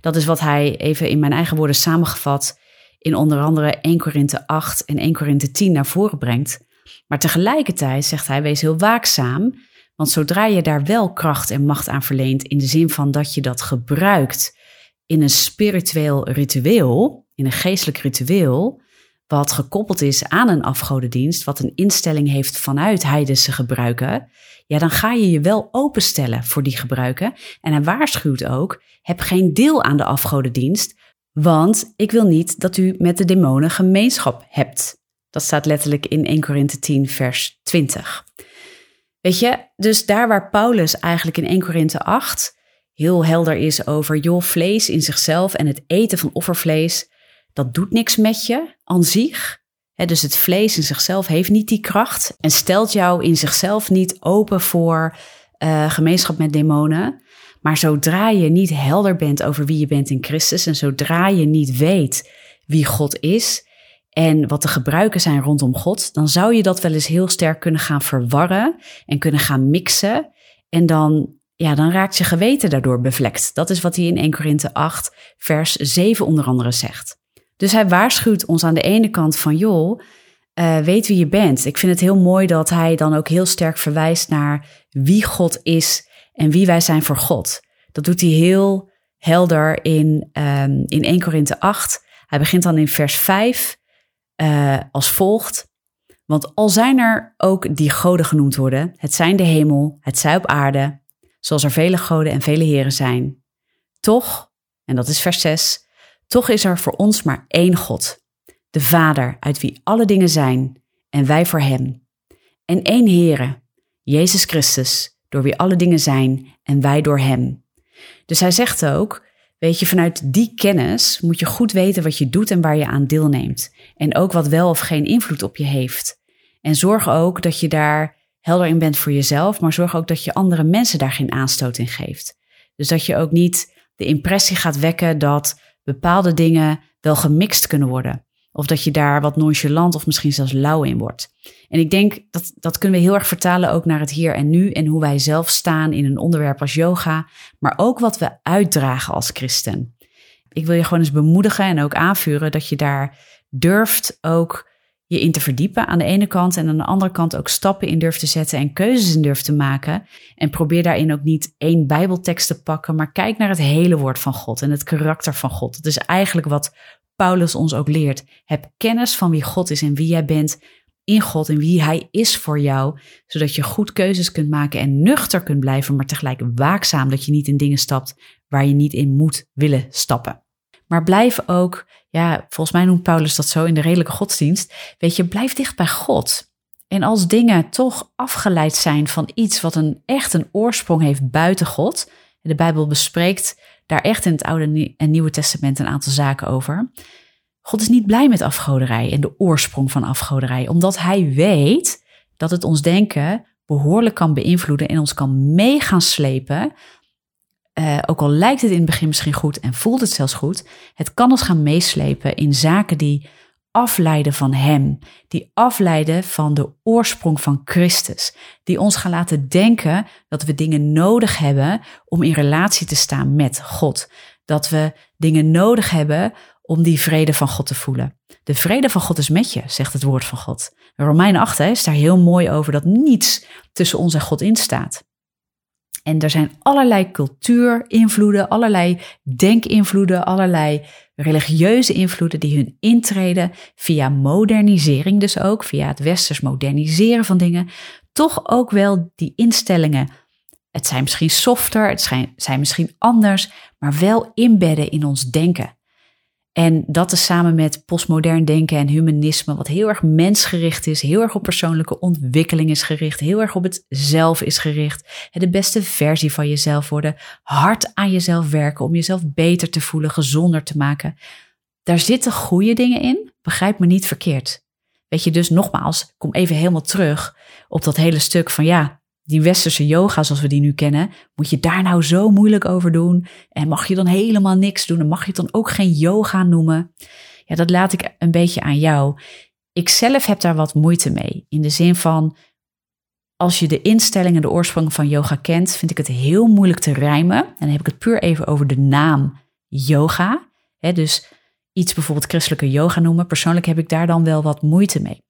Dat is wat hij even in mijn eigen woorden samengevat in onder andere 1 Korinthe 8 en 1 Korinthe 10 naar voren brengt. Maar tegelijkertijd zegt hij: wees heel waakzaam want zodra je daar wel kracht en macht aan verleent, in de zin van dat je dat gebruikt in een spiritueel ritueel, in een geestelijk ritueel, wat gekoppeld is aan een afgodendienst, wat een instelling heeft vanuit heidense gebruiken, ja, dan ga je je wel openstellen voor die gebruiken. En hij waarschuwt ook, heb geen deel aan de afgodendienst, want ik wil niet dat u met de demonen gemeenschap hebt. Dat staat letterlijk in 1 Korinthe 10, vers 20. Weet je, dus daar waar Paulus eigenlijk in 1 Korinthe 8 heel helder is over, joh, vlees in zichzelf en het eten van offervlees, dat doet niks met je aan zich. dus het vlees in zichzelf heeft niet die kracht en stelt jou in zichzelf niet open voor uh, gemeenschap met demonen. Maar zodra je niet helder bent over wie je bent in Christus en zodra je niet weet wie God is, en wat de gebruiken zijn rondom God, dan zou je dat wel eens heel sterk kunnen gaan verwarren en kunnen gaan mixen. En dan, ja, dan raakt je geweten daardoor bevlekt. Dat is wat hij in 1 Korinthe 8, vers 7 onder andere zegt. Dus hij waarschuwt ons aan de ene kant van, joh, uh, weet wie je bent. Ik vind het heel mooi dat hij dan ook heel sterk verwijst naar wie God is en wie wij zijn voor God. Dat doet hij heel helder in, um, in 1 Korinthe 8. Hij begint dan in vers 5 uh, als volgt. Want al zijn er ook die goden genoemd worden, het zijn de hemel, het zij op aarde, zoals er vele goden en vele heren zijn. Toch, en dat is vers 6, toch is er voor ons maar één God, de Vader, uit wie alle dingen zijn, en wij voor Hem. En één Heere, Jezus Christus, door wie alle dingen zijn, en wij door Hem. Dus hij zegt ook, Weet je, vanuit die kennis moet je goed weten wat je doet en waar je aan deelneemt. En ook wat wel of geen invloed op je heeft. En zorg ook dat je daar helder in bent voor jezelf, maar zorg ook dat je andere mensen daar geen aanstoot in geeft. Dus dat je ook niet de impressie gaat wekken dat bepaalde dingen wel gemixt kunnen worden. Of dat je daar wat nonchalant of misschien zelfs lauw in wordt. En ik denk dat dat kunnen we heel erg vertalen ook naar het hier en nu en hoe wij zelf staan in een onderwerp als yoga, maar ook wat we uitdragen als christen. Ik wil je gewoon eens bemoedigen en ook aanvuren dat je daar durft ook je in te verdiepen aan de ene kant en aan de andere kant ook stappen in durft te zetten en keuzes in durft te maken. En probeer daarin ook niet één Bijbeltekst te pakken, maar kijk naar het hele woord van God en het karakter van God. Dat is eigenlijk wat Paulus ons ook leert. Heb kennis van wie God is en wie jij bent in God en wie Hij is voor jou, zodat je goed keuzes kunt maken en nuchter kunt blijven, maar tegelijk waakzaam dat je niet in dingen stapt waar je niet in moet willen stappen. Maar blijf ook, ja, volgens mij noemt Paulus dat zo in de redelijke godsdienst, weet je, blijf dicht bij God. En als dingen toch afgeleid zijn van iets wat een echt een oorsprong heeft buiten God, de Bijbel bespreekt daar echt in het Oude en Nieuwe Testament een aantal zaken over. God is niet blij met afgoderij en de oorsprong van afgoderij, omdat hij weet dat het ons denken behoorlijk kan beïnvloeden en ons kan meegaan slepen. Uh, ook al lijkt het in het begin misschien goed en voelt het zelfs goed, het kan ons gaan meeslepen in zaken die afleiden van Hem, die afleiden van de oorsprong van Christus, die ons gaan laten denken dat we dingen nodig hebben om in relatie te staan met God, dat we dingen nodig hebben om die vrede van God te voelen. De vrede van God is met je, zegt het woord van God. Romein 8 is daar heel mooi over dat niets tussen ons en God instaat. En er zijn allerlei cultuurinvloeden, allerlei denkinvloeden, allerlei religieuze invloeden die hun intreden via modernisering dus ook, via het westers moderniseren van dingen, toch ook wel die instellingen. Het zijn misschien softer, het zijn, misschien anders, maar wel inbedden in ons denken. En dat is samen met postmodern denken en humanisme, wat heel erg mensgericht is, heel erg op persoonlijke ontwikkeling is gericht, heel erg op het zelf is gericht. De beste versie van jezelf worden, hard aan jezelf werken om jezelf beter te voelen, gezonder te maken. Daar zitten goede dingen in, begrijp me niet verkeerd. Weet je, dus nogmaals, kom even helemaal terug op dat hele stuk van ja, die westerse yoga zoals we die nu kennen, moet je daar nou zo moeilijk over doen? En mag je dan helemaal niks doen? En mag je het dan ook geen yoga noemen? Ja, dat laat ik een beetje aan jou. Ik zelf heb daar wat moeite mee. In de zin van, als je de instellingen, de oorsprong van yoga kent, vind ik het heel moeilijk te rijmen. En dan heb ik het puur even over de naam yoga. dus iets bijvoorbeeld christelijke yoga noemen. Persoonlijk heb ik daar dan wel wat moeite mee.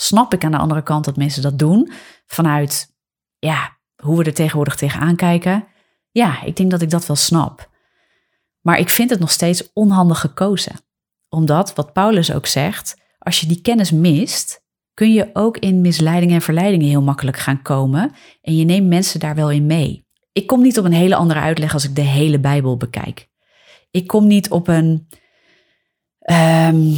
Snap ik aan de andere kant dat mensen dat doen vanuit ja, hoe we er tegenwoordig tegenaan kijken. Ja, ik denk dat ik dat wel snap. Maar ik vind het nog steeds onhandig gekozen. Omdat, wat Paulus ook zegt, als je die kennis mist, kun je ook in misleidingen en verleidingen heel makkelijk gaan komen. En je neemt mensen daar wel in mee. Ik kom niet op een hele andere uitleg als ik de hele Bijbel bekijk. Ik kom niet op een. Um,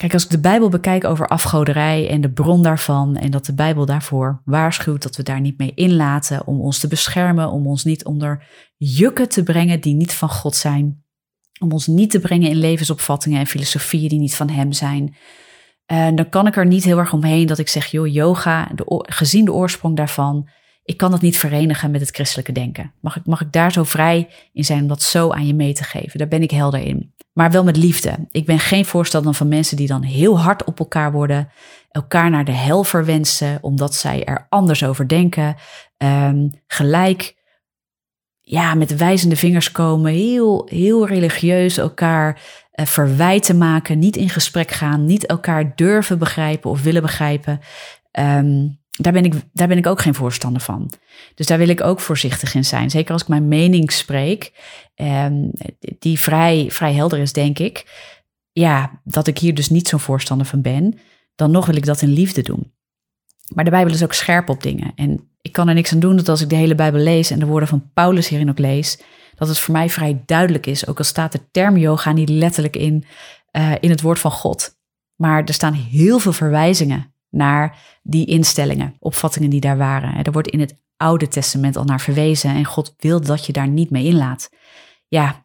Kijk, als ik de Bijbel bekijk over afgoderij en de bron daarvan, en dat de Bijbel daarvoor waarschuwt dat we daar niet mee inlaten om ons te beschermen, om ons niet onder jukken te brengen die niet van God zijn, om ons niet te brengen in levensopvattingen en filosofieën die niet van Hem zijn, uh, dan kan ik er niet heel erg omheen dat ik zeg, joh, yoga, de, gezien de oorsprong daarvan, ik kan dat niet verenigen met het christelijke denken. Mag ik, mag ik daar zo vrij in zijn om dat zo aan je mee te geven? Daar ben ik helder in. Maar wel met liefde. Ik ben geen voorstander van mensen die dan heel hard op elkaar worden, elkaar naar de hel verwensen, omdat zij er anders over denken, um, gelijk ja, met wijzende vingers komen, heel, heel religieus elkaar uh, verwijten maken, niet in gesprek gaan, niet elkaar durven begrijpen of willen begrijpen. Um, daar ben, ik, daar ben ik ook geen voorstander van. Dus daar wil ik ook voorzichtig in zijn. Zeker als ik mijn mening spreek, eh, die vrij, vrij helder is, denk ik. Ja, dat ik hier dus niet zo'n voorstander van ben. Dan nog wil ik dat in liefde doen. Maar de Bijbel is ook scherp op dingen. En ik kan er niks aan doen dat als ik de hele Bijbel lees en de woorden van Paulus hierin ook lees, dat het voor mij vrij duidelijk is. Ook al staat de term yoga niet letterlijk in, uh, in het woord van God. Maar er staan heel veel verwijzingen naar die instellingen, opvattingen die daar waren. Er wordt in het Oude Testament al naar verwezen en God wil dat je daar niet mee inlaat. Ja,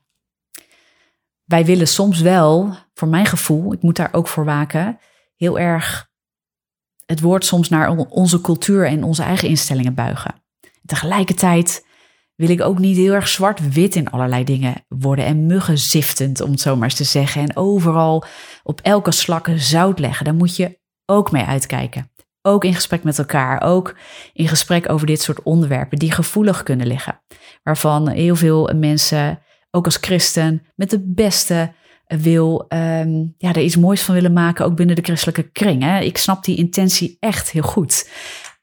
wij willen soms wel, voor mijn gevoel, ik moet daar ook voor waken, heel erg het woord soms naar onze cultuur en onze eigen instellingen buigen. Tegelijkertijd wil ik ook niet heel erg zwart-wit in allerlei dingen worden en muggenziftend, om het zo maar eens te zeggen. En overal op elke slakke zout leggen. Daar moet je ook mee uitkijken. Ook in gesprek met elkaar, ook in gesprek over dit soort onderwerpen die gevoelig kunnen liggen. Waarvan heel veel mensen, ook als christen, met de beste wil um, ja, er iets moois van willen maken, ook binnen de christelijke kring. Hè. Ik snap die intentie echt heel goed.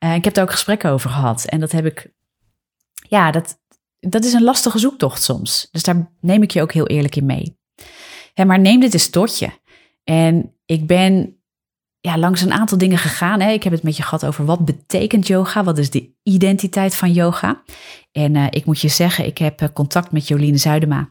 Uh, ik heb daar ook gesprekken over gehad. En dat heb ik, ja, dat, dat is een lastige zoektocht soms. Dus daar neem ik je ook heel eerlijk in mee. maar neem dit eens tot je. En ik ben ja, langs een aantal dingen gegaan. Hè. Ik heb het met je gehad over wat betekent yoga, wat is de identiteit van yoga. En uh, ik moet je zeggen, ik heb uh, contact met Jolien Zuidema.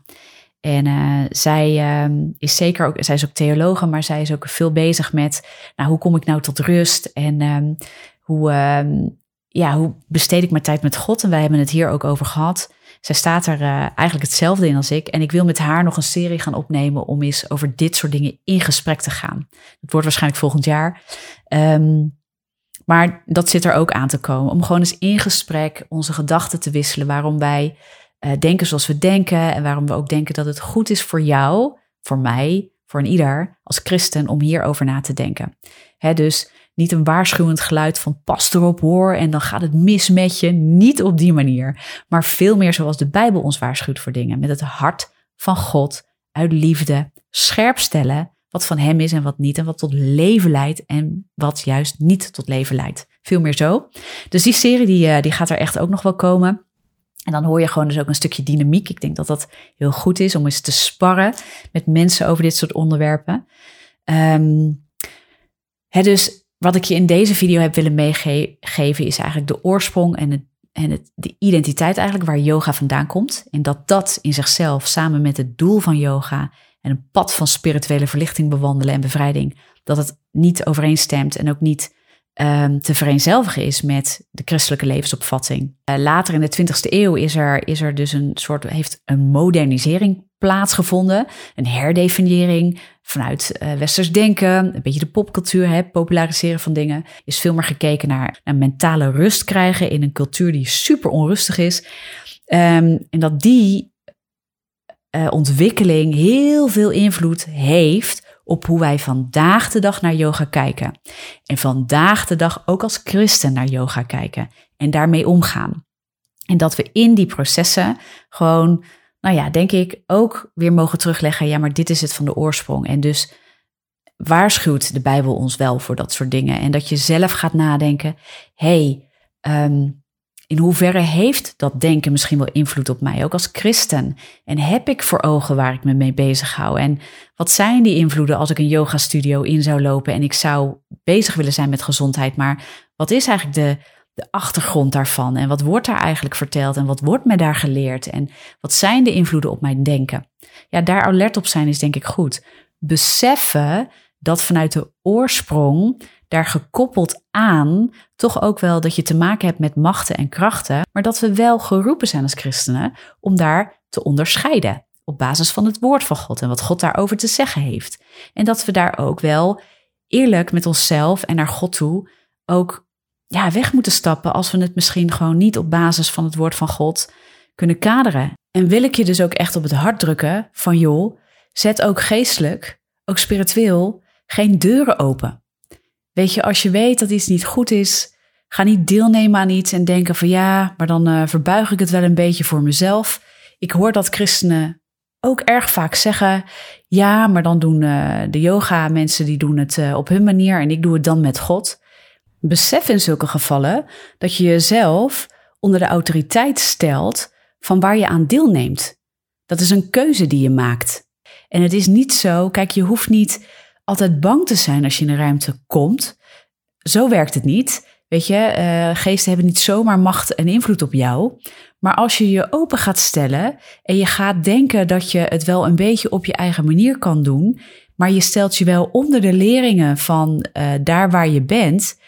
En uh, zij ehm, is zeker ook, zij is ook theologe, maar zij is ook veel bezig met, nou, hoe kom ik nou tot rust en um, hoe, um, ja, hoe besteed ik mijn tijd met God? En wij hebben het hier ook over gehad. Zij staat er uh, eigenlijk hetzelfde in als ik. En ik wil met haar nog een serie gaan opnemen om eens over dit soort dingen in gesprek te gaan. Dat wordt waarschijnlijk volgend jaar. Um, maar dat zit er ook aan te komen. Om gewoon eens in gesprek onze gedachten te wisselen. Waarom wij uh, denken zoals we denken. En waarom we ook denken dat het goed is voor jou, voor mij, voor een ieder als christen om hierover na te denken. Hè, dus niet een waarschuwend geluid van pas erop hoor en dan gaat het mis met je. Niet op die manier. Maar veel meer zoals de Bijbel ons waarschuwt voor dingen. Met het hart van God uit liefde scherp stellen wat van hem is en wat niet. En wat tot leven leidt en wat juist niet tot leven leidt. Veel meer zo. Dus die serie die, eh, die gaat er echt ook nog wel komen. En dan hoor je gewoon dus ook een stukje dynamiek. Ik denk dat dat heel goed is om eens te sparren met mensen over dit soort onderwerpen. Um, hè, dus wat ik je in deze video heb willen meegeven is eigenlijk de oorsprong en, het, en het, de identiteit eigenlijk waar yoga vandaan komt. En dat dat in zichzelf samen met het doel van yoga en een pad van spirituele verlichting bewandelen en bevrijding, dat het niet overeenstemt en ook niet um, te vereenzelvigen is met de christelijke levensopvatting. Uh, later in de 20e eeuw is er, is er dus een soort, heeft een modernisering plaatsgevonden, een herdefiniëring vanuit uh, westers denken, een beetje de popcultuur, hè, populariseren van dingen, is veel meer gekeken naar, naar mentale rust krijgen in een cultuur die super onrustig is. Um, en dat die uh, ontwikkeling heel veel invloed heeft op hoe wij vandaag de dag naar yoga kijken. En vandaag de dag ook als christen naar yoga kijken en daarmee omgaan. En dat we in die processen gewoon nou ja, denk ik ook weer mogen terugleggen, ja, maar dit is het van de oorsprong. En dus waarschuwt de Bijbel ons wel voor dat soort dingen. En dat je zelf gaat nadenken, hey, um, in hoeverre heeft dat denken misschien wel invloed op mij, ook als christen? En heb ik voor ogen waar ik me mee bezig hou? En wat zijn die invloeden als ik een yoga studio in zou lopen en ik zou bezig willen zijn met gezondheid? Maar wat is eigenlijk de, de achtergrond daarvan en wat wordt daar eigenlijk verteld en wat wordt me daar geleerd en wat zijn de invloeden op mijn denken? Ja, daar alert op zijn is denk ik goed. Beseffen dat vanuit de oorsprong daar gekoppeld aan toch ook wel dat je te maken hebt met machten en krachten, maar dat we wel geroepen zijn als christenen om daar te onderscheiden op basis van het woord van God en wat God daarover te zeggen heeft. En dat we daar ook wel eerlijk met onszelf en naar God toe ook ja, weg moeten stappen als we het misschien gewoon niet op basis van het woord van God kunnen kaderen. En wil ik je dus ook echt op het hart drukken van joh, zet ook geestelijk, ook spiritueel, geen deuren open. Weet je, als je weet dat iets niet goed is, ga niet deelnemen aan iets en denken van ja, maar dan uh, verbuig ik het wel een beetje voor mezelf. Ik hoor dat christenen ook erg vaak zeggen, ja, maar dan doen uh, de yoga mensen die doen het uh, op hun manier en ik doe het dan met God. Besef in zulke gevallen dat je jezelf onder de autoriteit stelt van waar je aan deelneemt. Dat is een keuze die je maakt. En het is niet zo, kijk, je hoeft niet altijd bang te zijn als je in een ruimte komt. Zo werkt het niet. Weet je, uh, geesten hebben niet zomaar macht en invloed op jou. Maar als je je open gaat stellen en je gaat denken dat je het wel een beetje op je eigen manier kan doen, maar je stelt je wel onder de leringen van uh, daar waar je bent,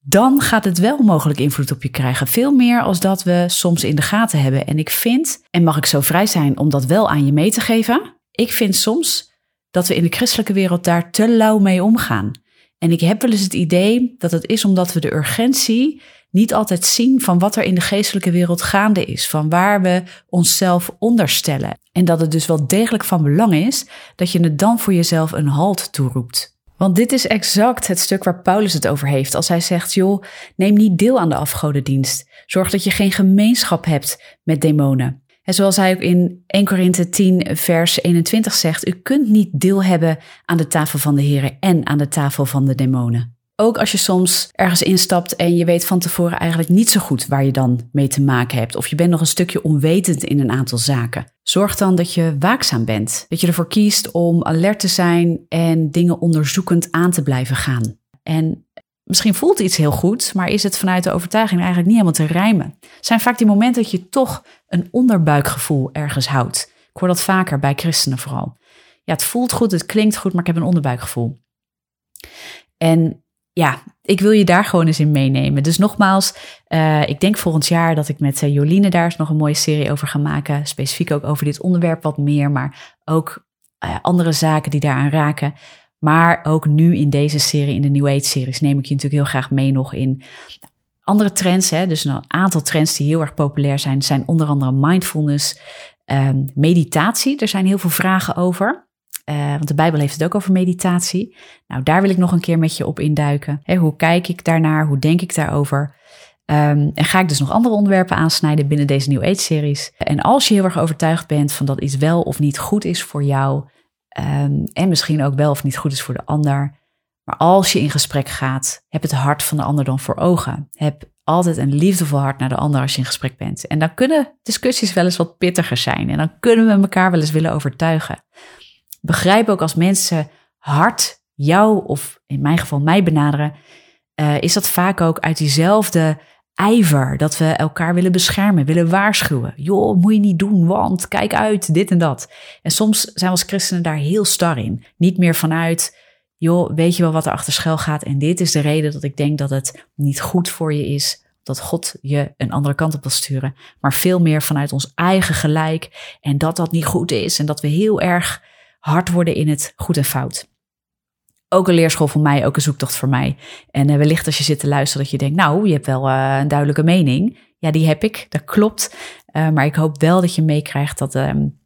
dan gaat het wel mogelijk invloed op je krijgen. Veel meer als dat we soms in de gaten hebben. En ik vind, en mag ik zo vrij zijn om dat wel aan je mee te geven, ik vind soms dat we in de christelijke wereld daar te lauw mee omgaan. En ik heb wel eens het idee dat het is omdat we de urgentie niet altijd zien van wat er in de geestelijke wereld gaande is, van waar we onszelf onderstellen. En dat het dus wel degelijk van belang is dat je het dan voor jezelf een halt toeroept. Want dit is exact het stuk waar Paulus het over heeft als hij zegt, joh, neem niet deel aan de afgodendienst. Zorg dat je geen gemeenschap hebt met demonen. En zoals hij ook in 1 Korinthe 10 vers 21 zegt, u kunt niet deel hebben aan de tafel van de heren en aan de tafel van de demonen. Ook als je soms ergens instapt en je weet van tevoren eigenlijk niet zo goed waar je dan mee te maken hebt. Of je bent nog een stukje onwetend in een aantal zaken. Zorg dan dat je waakzaam bent. Dat je ervoor kiest om alert te zijn en dingen onderzoekend aan te blijven gaan. En misschien voelt iets heel goed, maar is het vanuit de overtuiging eigenlijk niet helemaal te rijmen. Het zijn vaak die momenten dat je toch een onderbuikgevoel ergens houdt. Ik hoor dat vaker bij christenen vooral. Ja, het voelt goed, het klinkt goed, maar ik heb een onderbuikgevoel. En ja, ik wil je daar gewoon eens in meenemen. Dus nogmaals, uh, ik denk volgend jaar dat ik met uh, Joline daar eens nog een mooie serie over ga maken. Specifiek ook over dit onderwerp wat meer, maar ook uh, andere zaken die daaraan raken. Maar ook nu in deze serie, in de New Age series, neem ik je natuurlijk heel graag mee nog in andere trends. Hè? Dus een aantal trends die heel erg populair zijn, zijn onder andere mindfulness, meditatie. Er zijn heel veel vragen over. Uh, want de Bijbel heeft het ook over meditatie. Nou, daar wil ik nog een keer met je op induiken. Hoe kijk ik daarnaar? Hoe denk ik daarover? Um, en ga ik dus nog andere onderwerpen aansnijden binnen deze New Age series. En als je heel erg overtuigd bent van dat iets wel of niet goed is voor jou, um, en misschien ook wel of niet goed is voor de ander, maar als je in gesprek gaat, heb het hart van de ander dan voor ogen. Heb altijd een liefdevol hart naar de ander als je in gesprek bent. En dan kunnen discussies wel eens wat pittiger zijn. En dan kunnen we elkaar wel eens willen overtuigen. Begrijp ook als mensen hard jou, of in mijn geval mij benaderen, uh, is dat vaak ook uit diezelfde ijver. Dat we elkaar willen beschermen, willen waarschuwen. Joh, moet je niet doen, want kijk uit, dit en dat. En soms zijn we als christenen daar heel star in. Niet meer vanuit joh, weet je wel wat er achter schuil gaat? En dit is de reden dat ik denk dat het niet goed voor je is. Dat God je een andere kant op wil sturen. Maar veel meer vanuit ons eigen gelijk. En dat dat niet goed is. En dat we heel erg hard worden in het goed en fout. Ook een leerschool voor mij, ook een zoektocht voor mij. En uh, wellicht als je zit te luisteren dat je denkt, nou, je hebt wel uh, een duidelijke mening. Ja, die heb ik, dat klopt. Uh, maar ik hoop wel dat je meekrijgt dat um,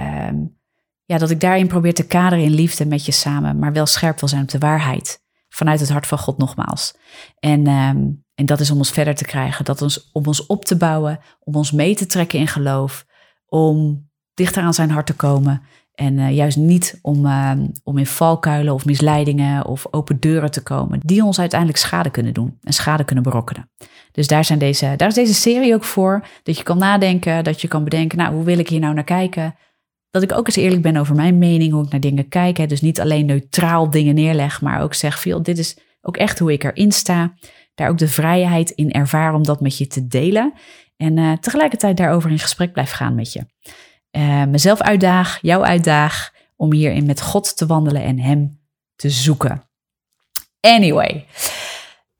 um, ja, dat ik daarin probeer te kaderen in liefde met je samen, maar wel scherp wil zijn op de waarheid. Vanuit het hart van God nogmaals. En, um, en dat is om ons verder te krijgen, dat ons, om ons op te bouwen, om ons mee te trekken in geloof, om dichter aan zijn hart te komen. En uh, juist niet om, uh, om in valkuilen of misleidingen of open deuren te komen, die ons uiteindelijk schade kunnen doen en schade kunnen berokkenen. Dus daar, zijn deze, daar is deze serie ook voor, dat je kan nadenken, dat je kan bedenken, nou, hoe wil ik hier nou naar kijken? dat ik ook eens eerlijk ben over mijn mening, hoe ik naar dingen kijk. Hè. Dus niet alleen neutraal dingen neerleg, maar ook zeg, veel, dit is ook echt hoe ik erin sta. Daar ook de vrijheid in ervaren om dat met je te delen. En uh, tegelijkertijd daarover in gesprek blijf gaan met je. Uh, mezelf uitdaag, jou uitdaag om hierin met God te wandelen en Hem te zoeken. Anyway,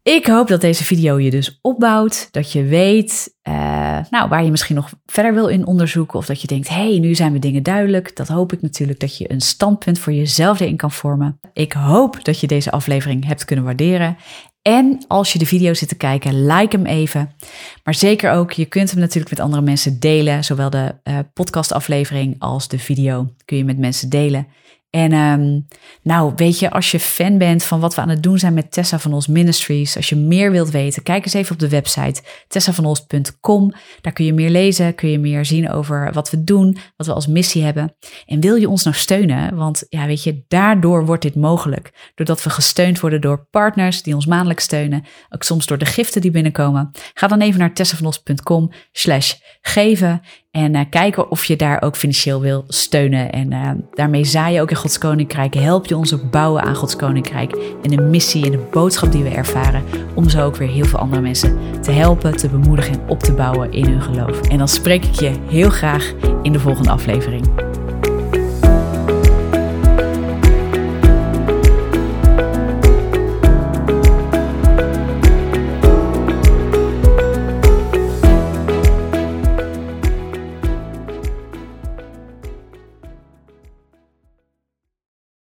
ik hoop dat deze video je dus opbouwt, dat je weet uh, nou, waar je misschien nog verder wil in onderzoeken of dat je denkt, hé, hey, nu zijn we dingen duidelijk. Dat hoop ik natuurlijk dat je een standpunt voor jezelf erin kan vormen. Ik hoop dat je deze aflevering hebt kunnen waarderen. En als je de video zit te kijken, like hem even. Maar zeker ook, je kunt hem natuurlijk met andere mensen delen. Zowel de uh, podcastaflevering als de video kun je met mensen delen. En um, nou, weet je, als je fan bent van wat we aan het doen zijn met Tessa van Os Ministries, als je meer wilt weten, kijk eens even op de website tessavanos.com. Daar kun je meer lezen, kun je meer zien over wat we doen, wat we als missie hebben. En wil je ons nou steunen? Want ja, weet je, daardoor wordt dit mogelijk. Doordat we gesteund worden door partners die ons maandelijk steunen, ook soms door de giften die binnenkomen. Ga dan even naar tessavanos.com slash geven en uh, kijken of je daar ook financieel wil steunen. En uh, daarmee zaai je ook in Gods Koninkrijk. Help je ons ook bouwen aan Gods Koninkrijk. En de missie en de boodschap die we ervaren. Om zo ook weer heel veel andere mensen te helpen, te bemoedigen en op te bouwen in hun geloof. En dan spreek ik je heel graag in de volgende aflevering.